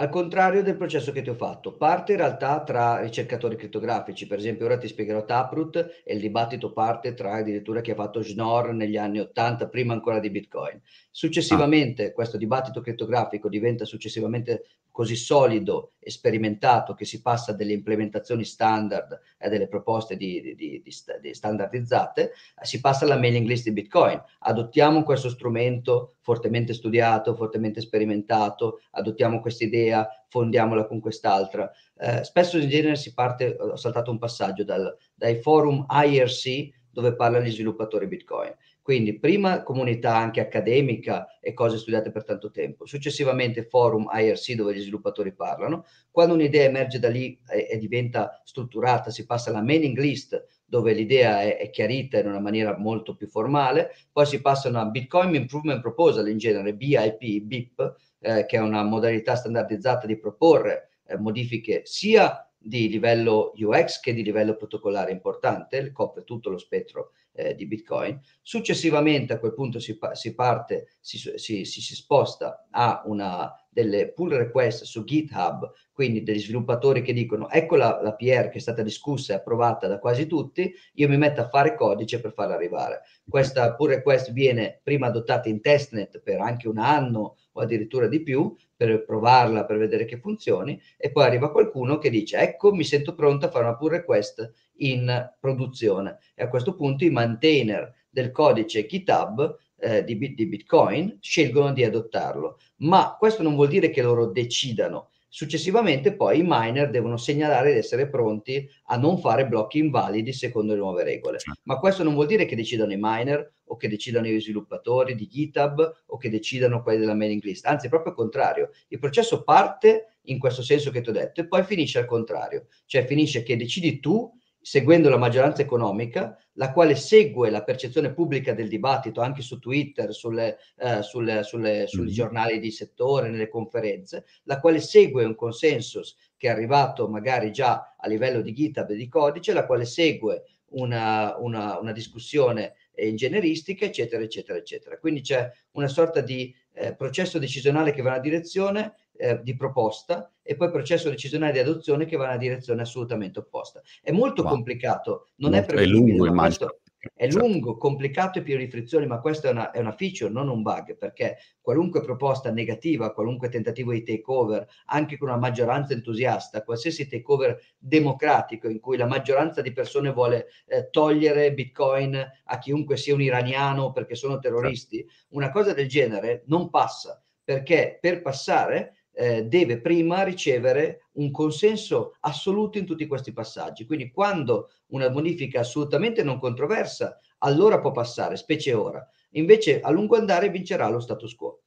Al contrario del processo che ti ho fatto, parte in realtà tra ricercatori crittografici, per esempio ora ti spiegherò Taproot e il dibattito parte tra addirittura chi ha fatto Schnorr negli anni 80, prima ancora di Bitcoin. Successivamente ah. questo dibattito crittografico diventa successivamente così solido e sperimentato che si passa dalle implementazioni standard e delle proposte di, di, di, di, standardizzate, si passa alla mailing list di Bitcoin. Adottiamo questo strumento fortemente studiato, fortemente sperimentato, adottiamo questa idea, fondiamola con quest'altra. Eh, spesso in genere si parte, ho saltato un passaggio, dal, dai forum IRC dove parlano gli sviluppatori Bitcoin Quindi prima comunità anche accademica e cose studiate per tanto tempo, successivamente forum IRC dove gli sviluppatori parlano. Quando un'idea emerge da lì e, e diventa strutturata, si passa alla mailing list dove l'idea è, è, chiarita in una maniera molto più formale, poi si passa a una Bitcoin Improvement Proposal in genere, BIP, BIP, eh, che è una modalità standardizzata di proporre eh, modifiche sia di livello UX che di livello protocollare importante, copre tutto lo spettro eh, di Bitcoin. Successivamente a quel punto si, si parte, si, si, si, sposta a una delle pull request su GitHub, quindi degli sviluppatori che dicono ecco la, la PR che è stata discussa e approvata da quasi tutti, io mi metto a fare codice per farla arrivare. Questa pull request viene prima adottata in testnet per anche un anno o addirittura di più, per provarla, per vedere che funzioni, e poi arriva qualcuno che dice ecco mi sento pronto a fare una pull request in produzione. E a questo punto i maintainer del codice GitHub eh, di, di Bitcoin scelgono di adottarlo. Ma questo non vuol dire che loro decidano. Successivamente poi i miner devono segnalare di essere pronti a non fare blocchi invalidi secondo le nuove regole. Certo. Ma questo non vuol dire che decidano i miner o che decidano gli sviluppatori di GitHub o che decidano quelli della mailing list. Anzi, è proprio il contrario. Il processo parte in questo senso che ti ho detto e poi finisce al contrario. Cioè finisce che decidi tu seguendo la maggioranza economica, la quale segue la percezione pubblica del dibattito anche su Twitter, sulle, eh, sulle, sulle, sui mm-hmm. giornali di settore, nelle conferenze, la quale segue un consensus che è arrivato magari già a livello di GitHub e di codice, la quale segue una, una, una discussione ingegneristica, eccetera, eccetera, eccetera. Quindi c'è una sorta di eh, processo decisionale che va in una direzione eh, di proposta e poi processo decisionale di adozione che va in una direzione assolutamente opposta. È molto wow. complicato, non molto, è prevedibile. È lungo, immagino. È certo. lungo, complicato e pieno di frizioni, ma questa è una, è una, feature, non un bug, perché qualunque proposta negativa, qualunque tentativo di takeover, anche con una maggioranza entusiasta, qualsiasi takeover democratico in cui la maggioranza di persone vuole eh, togliere Bitcoin a chiunque sia un iraniano perché sono terroristi, certo. una cosa del genere non passa, perché per passare eh, deve prima ricevere un consenso assoluto in tutti questi passaggi. Quindi quando una modifica assolutamente non controversa, allora può passare, specie ora. Invece a lungo andare vincerà lo status quo.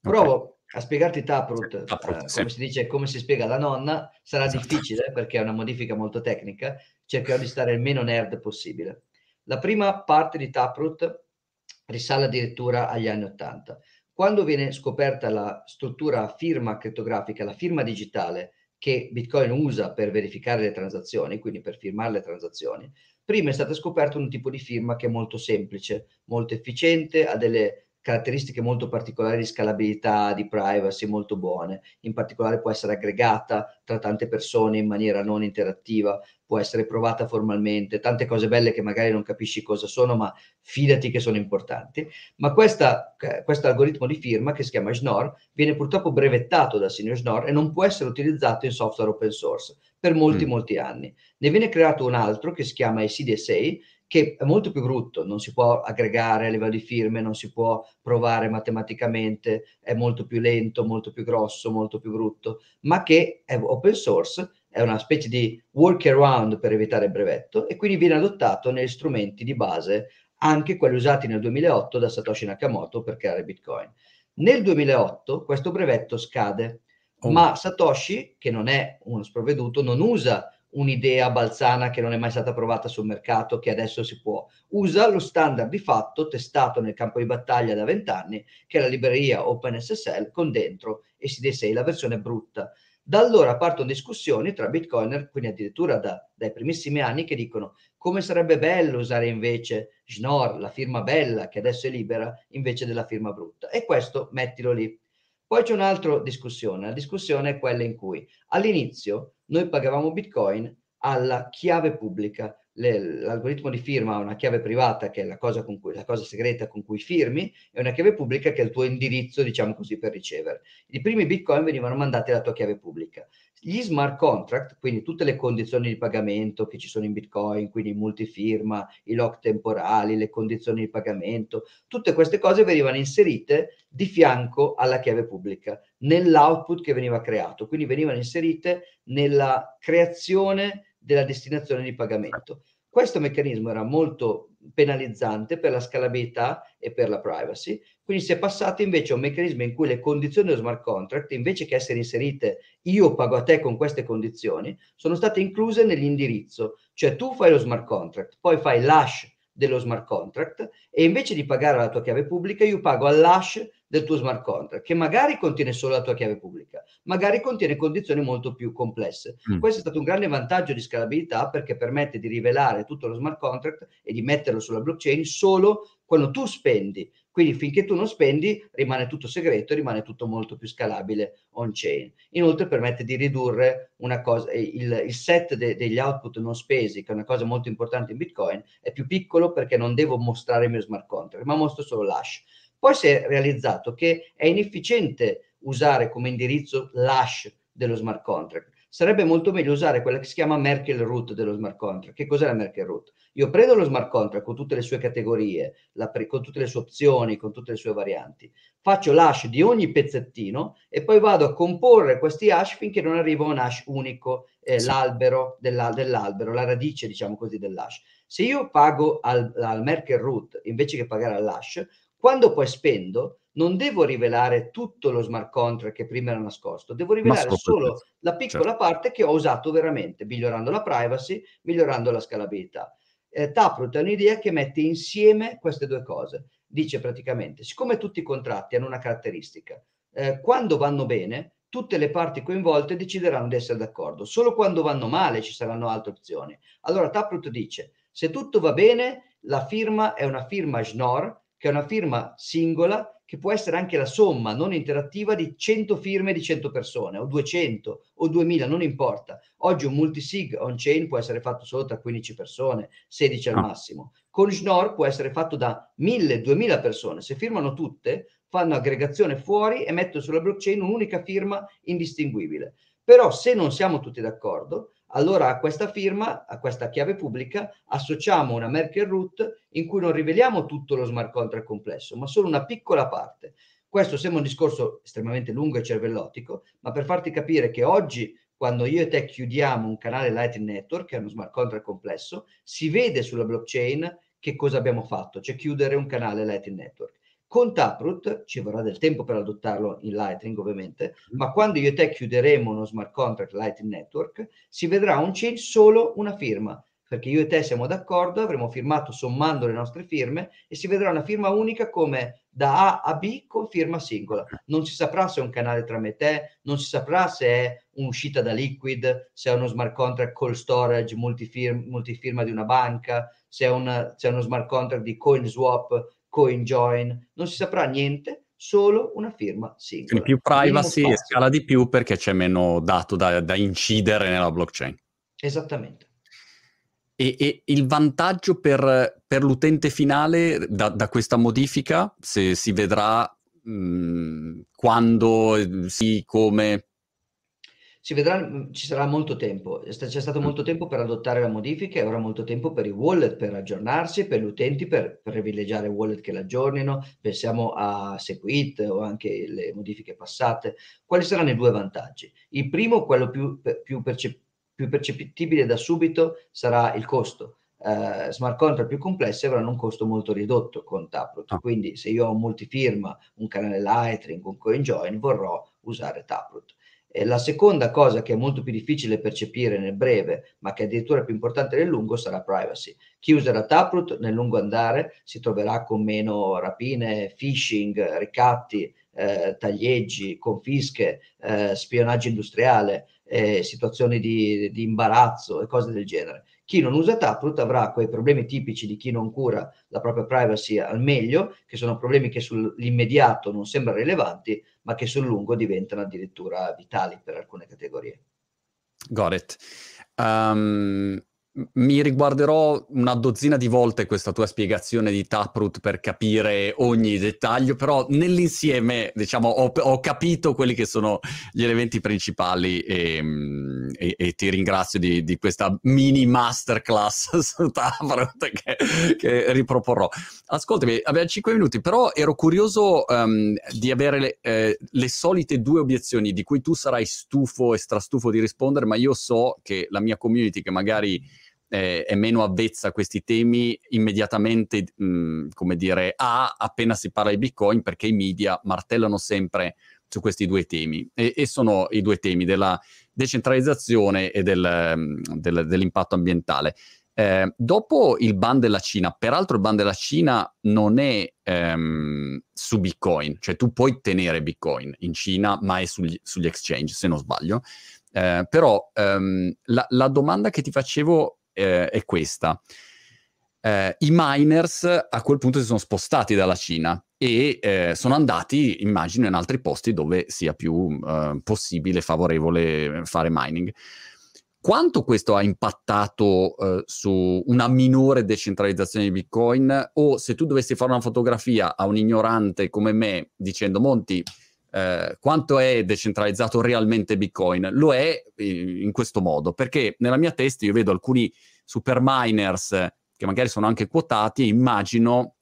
Provo okay. a spiegarti Taproot, Taproot eh, sì. come si dice, come si spiega la nonna, sarà esatto. difficile perché è una modifica molto tecnica, cercherò di stare il meno nerd possibile. La prima parte di Taproot risale addirittura agli anni 80 quando viene scoperta la struttura firma criptografica, la firma digitale che Bitcoin usa per verificare le transazioni, quindi per firmare le transazioni, prima è stata scoperta un tipo di firma che è molto semplice, molto efficiente, ha delle caratteristiche molto particolari di scalabilità, di privacy molto buone. In particolare può essere aggregata tra tante persone in maniera non interattiva, può essere provata formalmente, tante cose belle che magari non capisci cosa sono, ma fidati che sono importanti. Ma questo algoritmo di firma che si chiama Schnorr viene purtroppo brevettato da signor Schnorr e non può essere utilizzato in software open source per molti, mm. molti anni. Ne viene creato un altro che si chiama ECDSA, che è molto più brutto, non si può aggregare a livello di firme, non si può provare matematicamente, è molto più lento, molto più grosso, molto più brutto, ma che è open source, è una specie di workaround per evitare il brevetto e quindi viene adottato negli strumenti di base, anche quelli usati nel 2008 da Satoshi Nakamoto per creare Bitcoin. Nel 2008 questo brevetto scade, oh. ma Satoshi, che non è uno sprovveduto, non usa un'idea balzana che non è mai stata provata sul mercato, che adesso si può. Usa lo standard di fatto testato nel campo di battaglia da vent'anni, che è la libreria OpenSSL con dentro ECD6, la versione brutta. Da allora partono discussioni tra bitcoiner, quindi addirittura da, dai primissimi anni, che dicono come sarebbe bello usare invece Schnorr, la firma bella che adesso è libera, invece della firma brutta. E questo mettilo lì. Poi c'è un'altra discussione, la discussione è quella in cui all'inizio noi pagavamo Bitcoin alla chiave pubblica. Le, l'algoritmo di firma ha una chiave privata che è la cosa, cui, la cosa, segreta con cui firmi e una chiave pubblica che è il tuo indirizzo, diciamo così, per ricevere. I primi Bitcoin venivano mandati alla tua chiave pubblica. Gli smart contract, quindi tutte le condizioni di pagamento che ci sono in Bitcoin, quindi multifirma, i lock temporali, le condizioni di pagamento, tutte queste cose venivano inserite di fianco alla chiave pubblica, nell'output che veniva creato, quindi venivano inserite nella creazione della destinazione di pagamento. Questo meccanismo era molto penalizzante per la scalabilità e per la privacy, quindi si è passati invece a un meccanismo in cui le condizioni dello smart contract, invece che essere inserite io pago a te con queste condizioni, sono state incluse nell'indirizzo, cioè tu fai lo smart contract, poi fai l'hash dello smart contract e invece di pagare la tua chiave pubblica io pago all'hash del tuo smart contract che magari contiene solo la tua chiave pubblica, magari contiene condizioni molto più complesse. Mm. Questo è stato un grande vantaggio di scalabilità perché permette di rivelare tutto lo smart contract e di metterlo sulla blockchain solo quando tu spendi. Quindi finché tu non spendi rimane tutto segreto, rimane tutto molto più scalabile on-chain. Inoltre permette di ridurre una cosa, il, il set de, degli output non spesi, che è una cosa molto importante in Bitcoin, è più piccolo perché non devo mostrare il mio smart contract, ma mostro solo l'hash. Poi si è realizzato che è inefficiente usare come indirizzo l'hash dello smart contract. Sarebbe molto meglio usare quella che si chiama Merkle root dello smart contract. Che cos'è la Merkle root? Io prendo lo smart contract con tutte le sue categorie, pre- con tutte le sue opzioni, con tutte le sue varianti, faccio l'hash di ogni pezzettino e poi vado a comporre questi hash finché non arriva un hash unico, eh, sì. l'albero della, dell'albero, la radice, diciamo così, dell'hash. Se io pago al, al Merkle root invece che pagare all'hash, quando poi spendo, non devo rivelare tutto lo smart contract che prima era nascosto, devo rivelare solo la piccola certo. parte che ho usato veramente, migliorando la privacy, migliorando la scalabilità eh, Taproot è un'idea che mette insieme queste due cose. Dice praticamente, siccome tutti i contratti hanno una caratteristica, eh, quando vanno bene, tutte le parti coinvolte decideranno di essere d'accordo. Solo quando vanno male ci saranno altre opzioni. Allora Taproot dice, se tutto va bene, la firma è una firma Schnorr, che è una firma singola che può essere anche la somma non interattiva di 100 firme di 100 persone, o 200, o 2000, non importa. Oggi un multisig on-chain può essere fatto solo tra 15 persone, 16 al ah. massimo. Con Schnorr può essere fatto da 1000, 2000 persone. Se firmano tutte, fanno aggregazione fuori e mettono sulla blockchain un'unica firma indistinguibile. Però se non siamo tutti d'accordo, allora a questa firma, a questa chiave pubblica, associamo una Merkle root in cui non riveliamo tutto lo smart contract complesso, ma solo una piccola parte. Questo sembra un discorso estremamente lungo e cervellotico, ma per farti capire che oggi, quando io e te chiudiamo un canale Lightning Network, che è uno smart contract complesso, si vede sulla blockchain che cosa abbiamo fatto, cioè chiudere un canale Lightning Network. Con Taproot ci vorrà del tempo per adottarlo in Lightning, ovviamente, mm. ma quando io e te chiuderemo uno smart contract Lightning Network, si vedrà un chain solo una firma, perché io e te siamo d'accordo, avremo firmato sommando le nostre firme e si vedrà una firma unica come da A a B con firma singola. Non si saprà se è un canale tra me e te, non si saprà se è un'uscita da Liquid, se è uno smart contract call storage multifirma, multifirma di una banca, se è, una, se è uno smart contract di CoinSwap CoinJoin, non si saprà niente, solo una firma singola. Quindi più privacy e scala di più perché c'è meno dato da, da incidere nella blockchain. Esattamente. E, e il vantaggio per, per l'utente finale da, da, questa modifica, se si vedrà mh, mm, quando, sì, come si vedrà, mm, ci sarà molto tempo, c'è stato molto tempo per adottare la modifica e ora molto tempo per i wallet per aggiornarsi, per gli utenti per, privilegiare wallet che l'aggiornino, pensiamo a Sequit o anche le modifiche passate. Quali saranno i due vantaggi? Il primo, quello più, più, percep- più percettibile da subito, sarà il costo. Uh, smart contract più complessi avranno un costo molto ridotto con Taproot. Ah. Quindi se io ho un multifirma, un canale Lightning, un CoinJoin, vorrò usare Taproot. E la seconda cosa che è molto più difficile percepire nel breve, ma che è addirittura più importante nel lungo, sarà privacy. Chi userà Taproot nel lungo andare si troverà con meno rapine, phishing, ricatti, eh, taglieggi, confische, eh, spionaggio industriale, eh, situazioni di, di imbarazzo e cose del genere. Chi non usa Taproot avrà quei problemi tipici di chi non cura la propria privacy al meglio, che sono problemi che sull'immediato non sembrano rilevanti, ma che sul lungo diventano addirittura vitali per alcune categorie. Got it. Um, mi riguarderò una dozzina di volte questa tua spiegazione di Taproot per capire ogni dettaglio, però nell'insieme, diciamo, ho, ho capito quelli che sono gli elementi principali e, e, e ti ringrazio di, di, questa mini masterclass su Taproot che, che riproporrò. Ascoltami, abbiamo 5 minuti, però ero curioso um, di avere le, eh, le solite due obiezioni di cui tu sarai stufo e strastufo di rispondere, ma io so che la mia community che magari è, è, meno avvezza a questi temi, immediatamente, mh, come dire, ha appena si parla di Bitcoin perché i media martellano sempre su questi due temi e, e sono i due temi della decentralizzazione e del, del, dell'impatto ambientale. Eh, dopo il ban della Cina, peraltro il ban della Cina non è ehm, su Bitcoin, cioè tu puoi tenere Bitcoin in Cina, ma è sugli, sugli exchange, se non sbaglio. Eh, però ehm, la, la, domanda che ti facevo eh, è questa. Eh, I miners a quel punto si sono spostati dalla Cina e eh, sono andati, immagino, in altri posti dove sia più eh, possibile, favorevole fare mining. Quanto questo ha impattato uh, su una minore decentralizzazione di Bitcoin? O se tu dovessi fare una fotografia a un ignorante come me dicendo Monti, eh, quanto è decentralizzato realmente Bitcoin? Lo è eh, in questo modo, perché nella mia testa io vedo alcuni super miners che magari sono anche quotati e immagino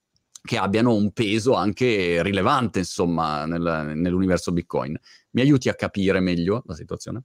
che abbiano un peso anche rilevante, insomma, nel, nell'universo Bitcoin. Mi aiuti a capire meglio la situazione?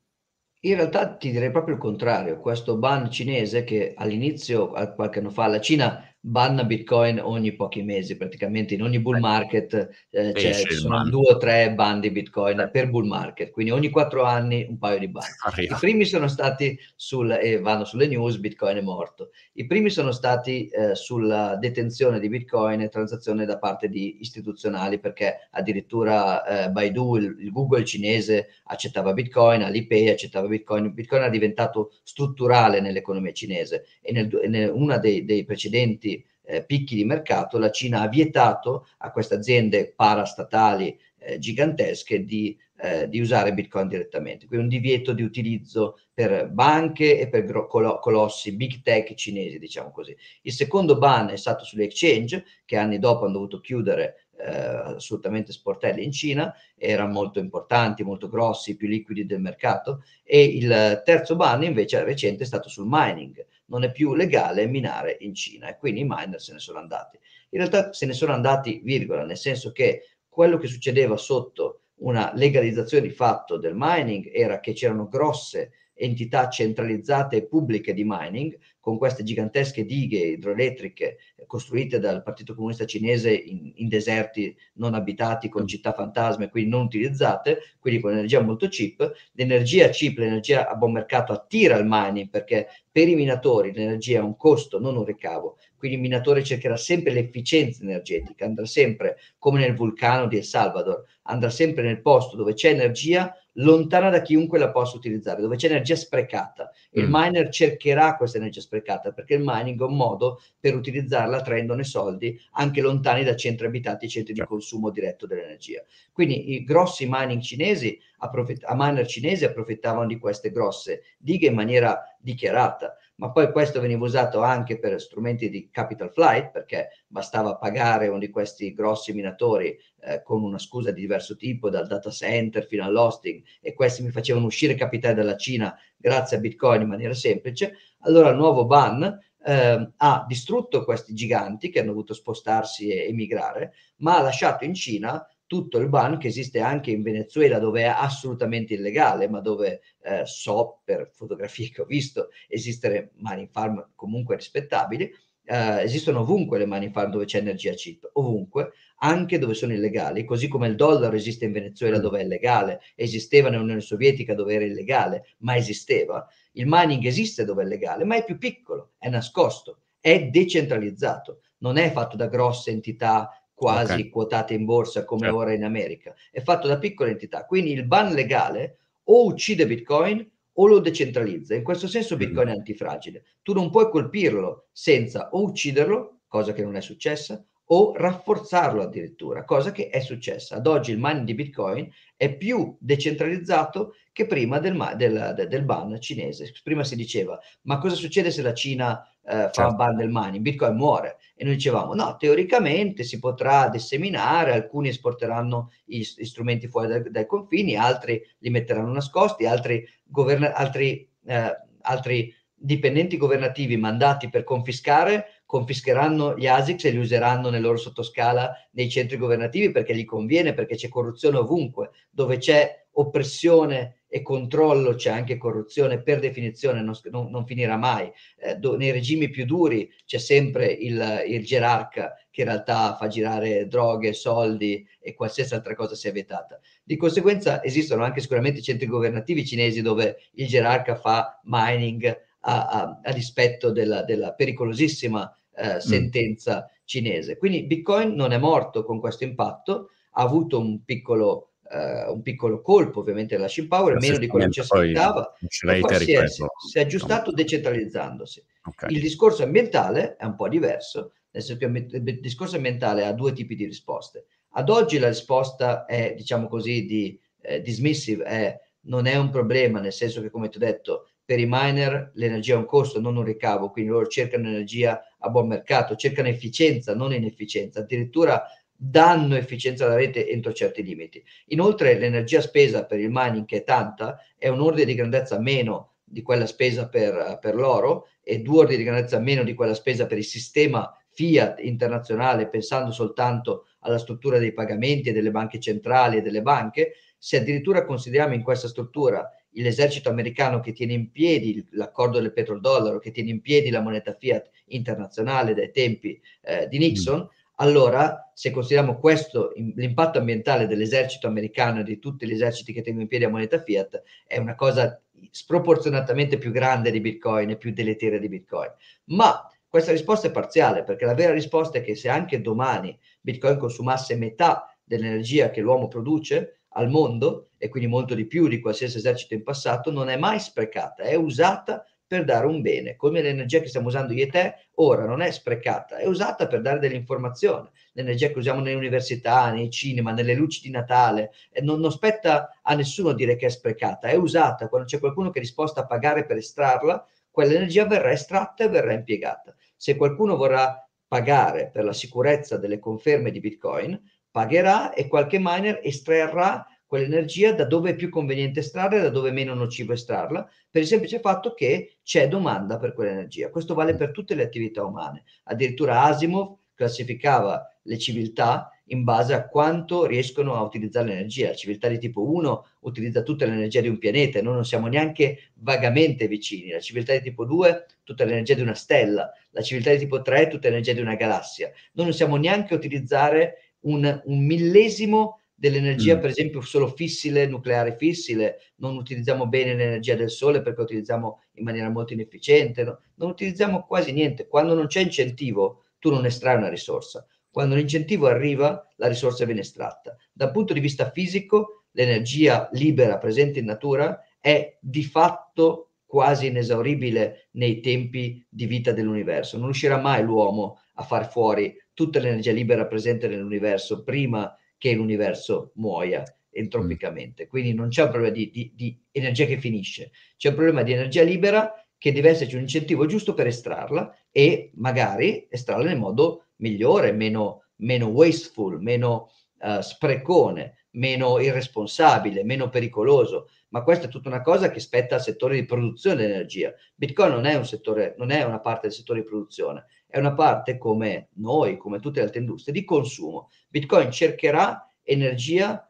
In realtà ti direi proprio il contrario, questo ban cinese che all'inizio, qualche anno fa, la Cina banna Bitcoin ogni pochi mesi, praticamente in ogni bull market eh, ci sono due o tre ban di Bitcoin per bull market, quindi ogni quattro anni un paio di ban. I primi sono stati sul, e vanno sulle news, Bitcoin è morto. I primi sono stati eh, sulla detenzione di Bitcoin e transazione da parte di istituzionali, perché addirittura eh, Baidu, il, il, Google cinese, accettava Bitcoin, Alipay accettava Bitcoin. Bitcoin è diventato strutturale nell'economia cinese e nel, nel, una dei, dei precedenti eh, picchi di mercato, la Cina ha vietato a queste aziende parastatali eh, gigantesche di, eh, di, usare Bitcoin direttamente. Quindi un divieto di utilizzo per banche e per gro- colossi, big tech cinesi, diciamo così. Il secondo ban è stato sugli exchange, che anni dopo hanno dovuto chiudere eh, assolutamente sportelli in Cina, erano molto importanti, molto grossi, più liquidi del mercato, e il terzo ban invece recente è stato sul mining, non è più legale minare in Cina e quindi i miner se ne sono andati. In realtà se ne sono andati, virgola, nel senso che quello che succedeva sotto una legalizzazione di fatto del mining era che c'erano grosse entità centralizzate e pubbliche di mining, con queste gigantesche dighe idroelettriche costruite dal Partito Comunista Cinese in, in deserti non abitati, con città fantasme, quindi non utilizzate, quindi con energia molto cheap. L'energia cheap, l'energia a buon mercato attira il mining perché per i minatori l'energia è un costo, non un ricavo. Quindi il minatore cercherà sempre l'efficienza energetica, andrà sempre, come nel vulcano di El Salvador, andrà sempre nel posto dove c'è energia lontana da chiunque la possa utilizzare, dove c'è energia sprecata. Il mm. miner cercherà questa energia sprecata perché il mining è un modo per utilizzarla traendone soldi anche lontani da centri abitati e centri di consumo diretto dell'energia. Quindi i grossi mining cinesi, approfitt- a miner cinesi approfittavano di queste grosse dighe in maniera dichiarata ma poi questo veniva usato anche per strumenti di capital flight, perché bastava pagare uno di questi grossi minatori eh, con una scusa di diverso tipo, dal data center fino all'hosting, e questi mi facevano uscire capitale dalla Cina grazie a Bitcoin in maniera semplice, allora il nuovo ban eh, ha distrutto questi giganti che hanno dovuto spostarsi e emigrare, ma ha lasciato in Cina tutto il ban che esiste anche in Venezuela dove è assolutamente illegale, ma dove eh, so per fotografie che ho visto esistere mani farm comunque rispettabili, eh, esistono ovunque le mani farm dove c'è energia cheap, ovunque, anche dove sono illegali, così come il dollaro esiste in Venezuela mm. dove è legale, esisteva nell'Unione Sovietica dove era illegale, ma esisteva. Il mining esiste dove è legale, ma è più piccolo, è nascosto, è decentralizzato, non è fatto da grosse entità quasi okay. quotate in borsa come certo. ora in America, è fatto da piccole entità. Quindi il ban legale o uccide Bitcoin o lo decentralizza. In questo senso Bitcoin mm. è antifragile. Tu non puoi colpirlo senza o ucciderlo, cosa che non è successa, o rafforzarlo addirittura, cosa che è successa. Ad oggi il mining di Bitcoin è più decentralizzato che prima del, del, del ban cinese. Prima si diceva, ma cosa succede se la Cina eh, fa certo. del mining? Bitcoin muore. E noi dicevamo, no, teoricamente si potrà disseminare, alcuni esporteranno gli, strumenti fuori dai, dai, confini, altri li metteranno nascosti, altri, governa- altri, eh, altri dipendenti governativi mandati per confiscare confischeranno gli ASICS e li useranno nel loro sottoscala nei centri governativi perché gli conviene, perché c'è corruzione ovunque, dove c'è oppressione e controllo c'è anche corruzione, per definizione non, non, non finirà mai. Eh, do, nei regimi più duri c'è sempre il, il, gerarca che in realtà fa girare droghe, soldi e qualsiasi altra cosa sia vietata. Di conseguenza esistono anche sicuramente centri governativi cinesi dove il gerarca fa mining a, a, a dispetto della, della pericolosissima eh, mm. sentenza mm. cinese. Quindi Bitcoin non è morto con questo impatto, ha avuto un piccolo Uh, un piccolo colpo ovviamente della Shin Power, meno di quello che ci aspettava, si è, si è, aggiustato decentralizzandosi. Okay. Il discorso ambientale è un po' diverso, nel senso che il discorso ambientale ha due tipi di risposte. Ad oggi la risposta è, diciamo così, di eh, dismissive, è, non è un problema, nel senso che, come ti ho detto, per i miner l'energia è un costo, non un ricavo, quindi loro cercano energia a buon mercato, cercano efficienza, non inefficienza, addirittura danno efficienza alla rete entro certi limiti. Inoltre l'energia spesa per il mining, che è tanta, è un ordine di grandezza meno di quella spesa per, per l'oro e due ordini di grandezza meno di quella spesa per il sistema fiat internazionale, pensando soltanto alla struttura dei pagamenti e delle banche centrali e delle banche, se addirittura consideriamo in questa struttura l'esercito americano che tiene in piedi l'accordo del petrodollaro, che tiene in piedi la moneta fiat internazionale dai tempi eh, di Nixon, mm. Allora se consideriamo questo, l'impatto ambientale dell'esercito americano e di tutti gli eserciti che tengono in piedi la moneta fiat, è una cosa sproporzionatamente più grande di Bitcoin e più deleteria di Bitcoin. Ma questa risposta è parziale, perché la vera risposta è che se anche domani Bitcoin consumasse metà dell'energia che l'uomo produce al mondo, e quindi molto di più di qualsiasi esercito in passato, non è mai sprecata, è usata per dare un bene, come l'energia che stiamo usando io e te ora non è sprecata, è usata per dare dell'informazione. L'energia che usiamo nelle università, nei cinema, nelle luci di Natale, non, non spetta a nessuno dire che è sprecata, è usata. Quando c'è qualcuno che è disposto a pagare per estrarla, quell'energia verrà estratta e verrà impiegata. Se qualcuno vorrà pagare per la sicurezza delle conferme di Bitcoin, pagherà e qualche miner estrarrà quell'energia da dove è più conveniente estrarla e da dove è meno nocivo estrarla, per il semplice fatto che c'è domanda per quell'energia. Questo vale per tutte le attività umane. Addirittura Asimov classificava le civiltà in base a quanto riescono a utilizzare l'energia. La civiltà di tipo 1 utilizza tutta l'energia di un pianeta e noi non siamo neanche vagamente vicini. La civiltà di tipo 2 tutta l'energia di una stella, la civiltà di tipo 3 tutta l'energia di una galassia. Noi non siamo neanche a utilizzare un, un millesimo dell'energia, mm. per esempio, solo fissile, nucleare fissile, non utilizziamo bene l'energia del sole perché utilizziamo in maniera molto inefficiente, no? non utilizziamo quasi niente. Quando non c'è incentivo, tu non estrai una risorsa. Quando l'incentivo arriva, la risorsa viene estratta. Dal punto di vista fisico, l'energia libera presente in natura è di fatto quasi inesauribile nei tempi di vita dell'universo. Non riuscirà mai l'uomo a far fuori tutta l'energia libera presente nell'universo prima che l'universo muoia entropicamente. Quindi non c'è un problema di, di, di energia che finisce, c'è un problema di energia libera che deve esserci un incentivo giusto per estrarla e magari estrarla nel modo migliore, meno, meno wasteful, meno uh, sprecone, meno irresponsabile, meno pericoloso. Ma questa è tutta una cosa che spetta al settore di produzione dell'energia. Bitcoin non è un settore, non è una parte del settore di produzione, è una parte come noi, come tutte le altre industrie, di consumo. Bitcoin cercherà energia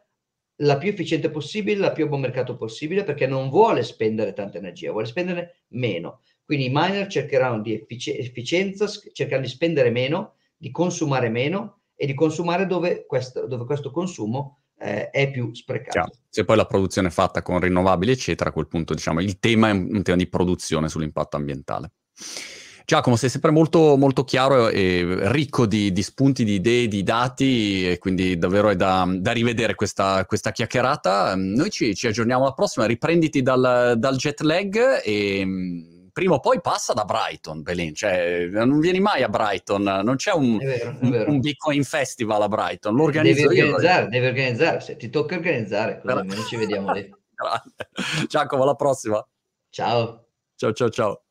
la più efficiente possibile, la più a buon mercato possibile, perché non vuole spendere tanta energia, vuole spendere meno. Quindi i miner cercheranno di effic- efficienza, cercheranno di spendere meno, di consumare meno e di consumare dove questo, dove questo consumo eh, è più sprecato. Chiaro. Se poi la produzione è fatta con rinnovabili, eccetera, a quel punto diciamo il tema è un tema di produzione sull'impatto ambientale. Giacomo, sei sempre molto, molto chiaro e ricco di, di, spunti, di idee, di dati, e quindi davvero è da, da rivedere questa, questa, chiacchierata. Noi ci, ci, aggiorniamo alla prossima, riprenditi dal, dal jet lag e prima o poi passa da Brighton, Belin, cioè non vieni mai a Brighton, non c'è un, vero, un, un Bitcoin Festival a Brighton, lo organizzo devi organizzare, io. Devi organizzare, se ti tocca organizzare, così almeno ci vediamo lì. Giacomo, alla prossima. Ciao. Ciao, ciao, ciao.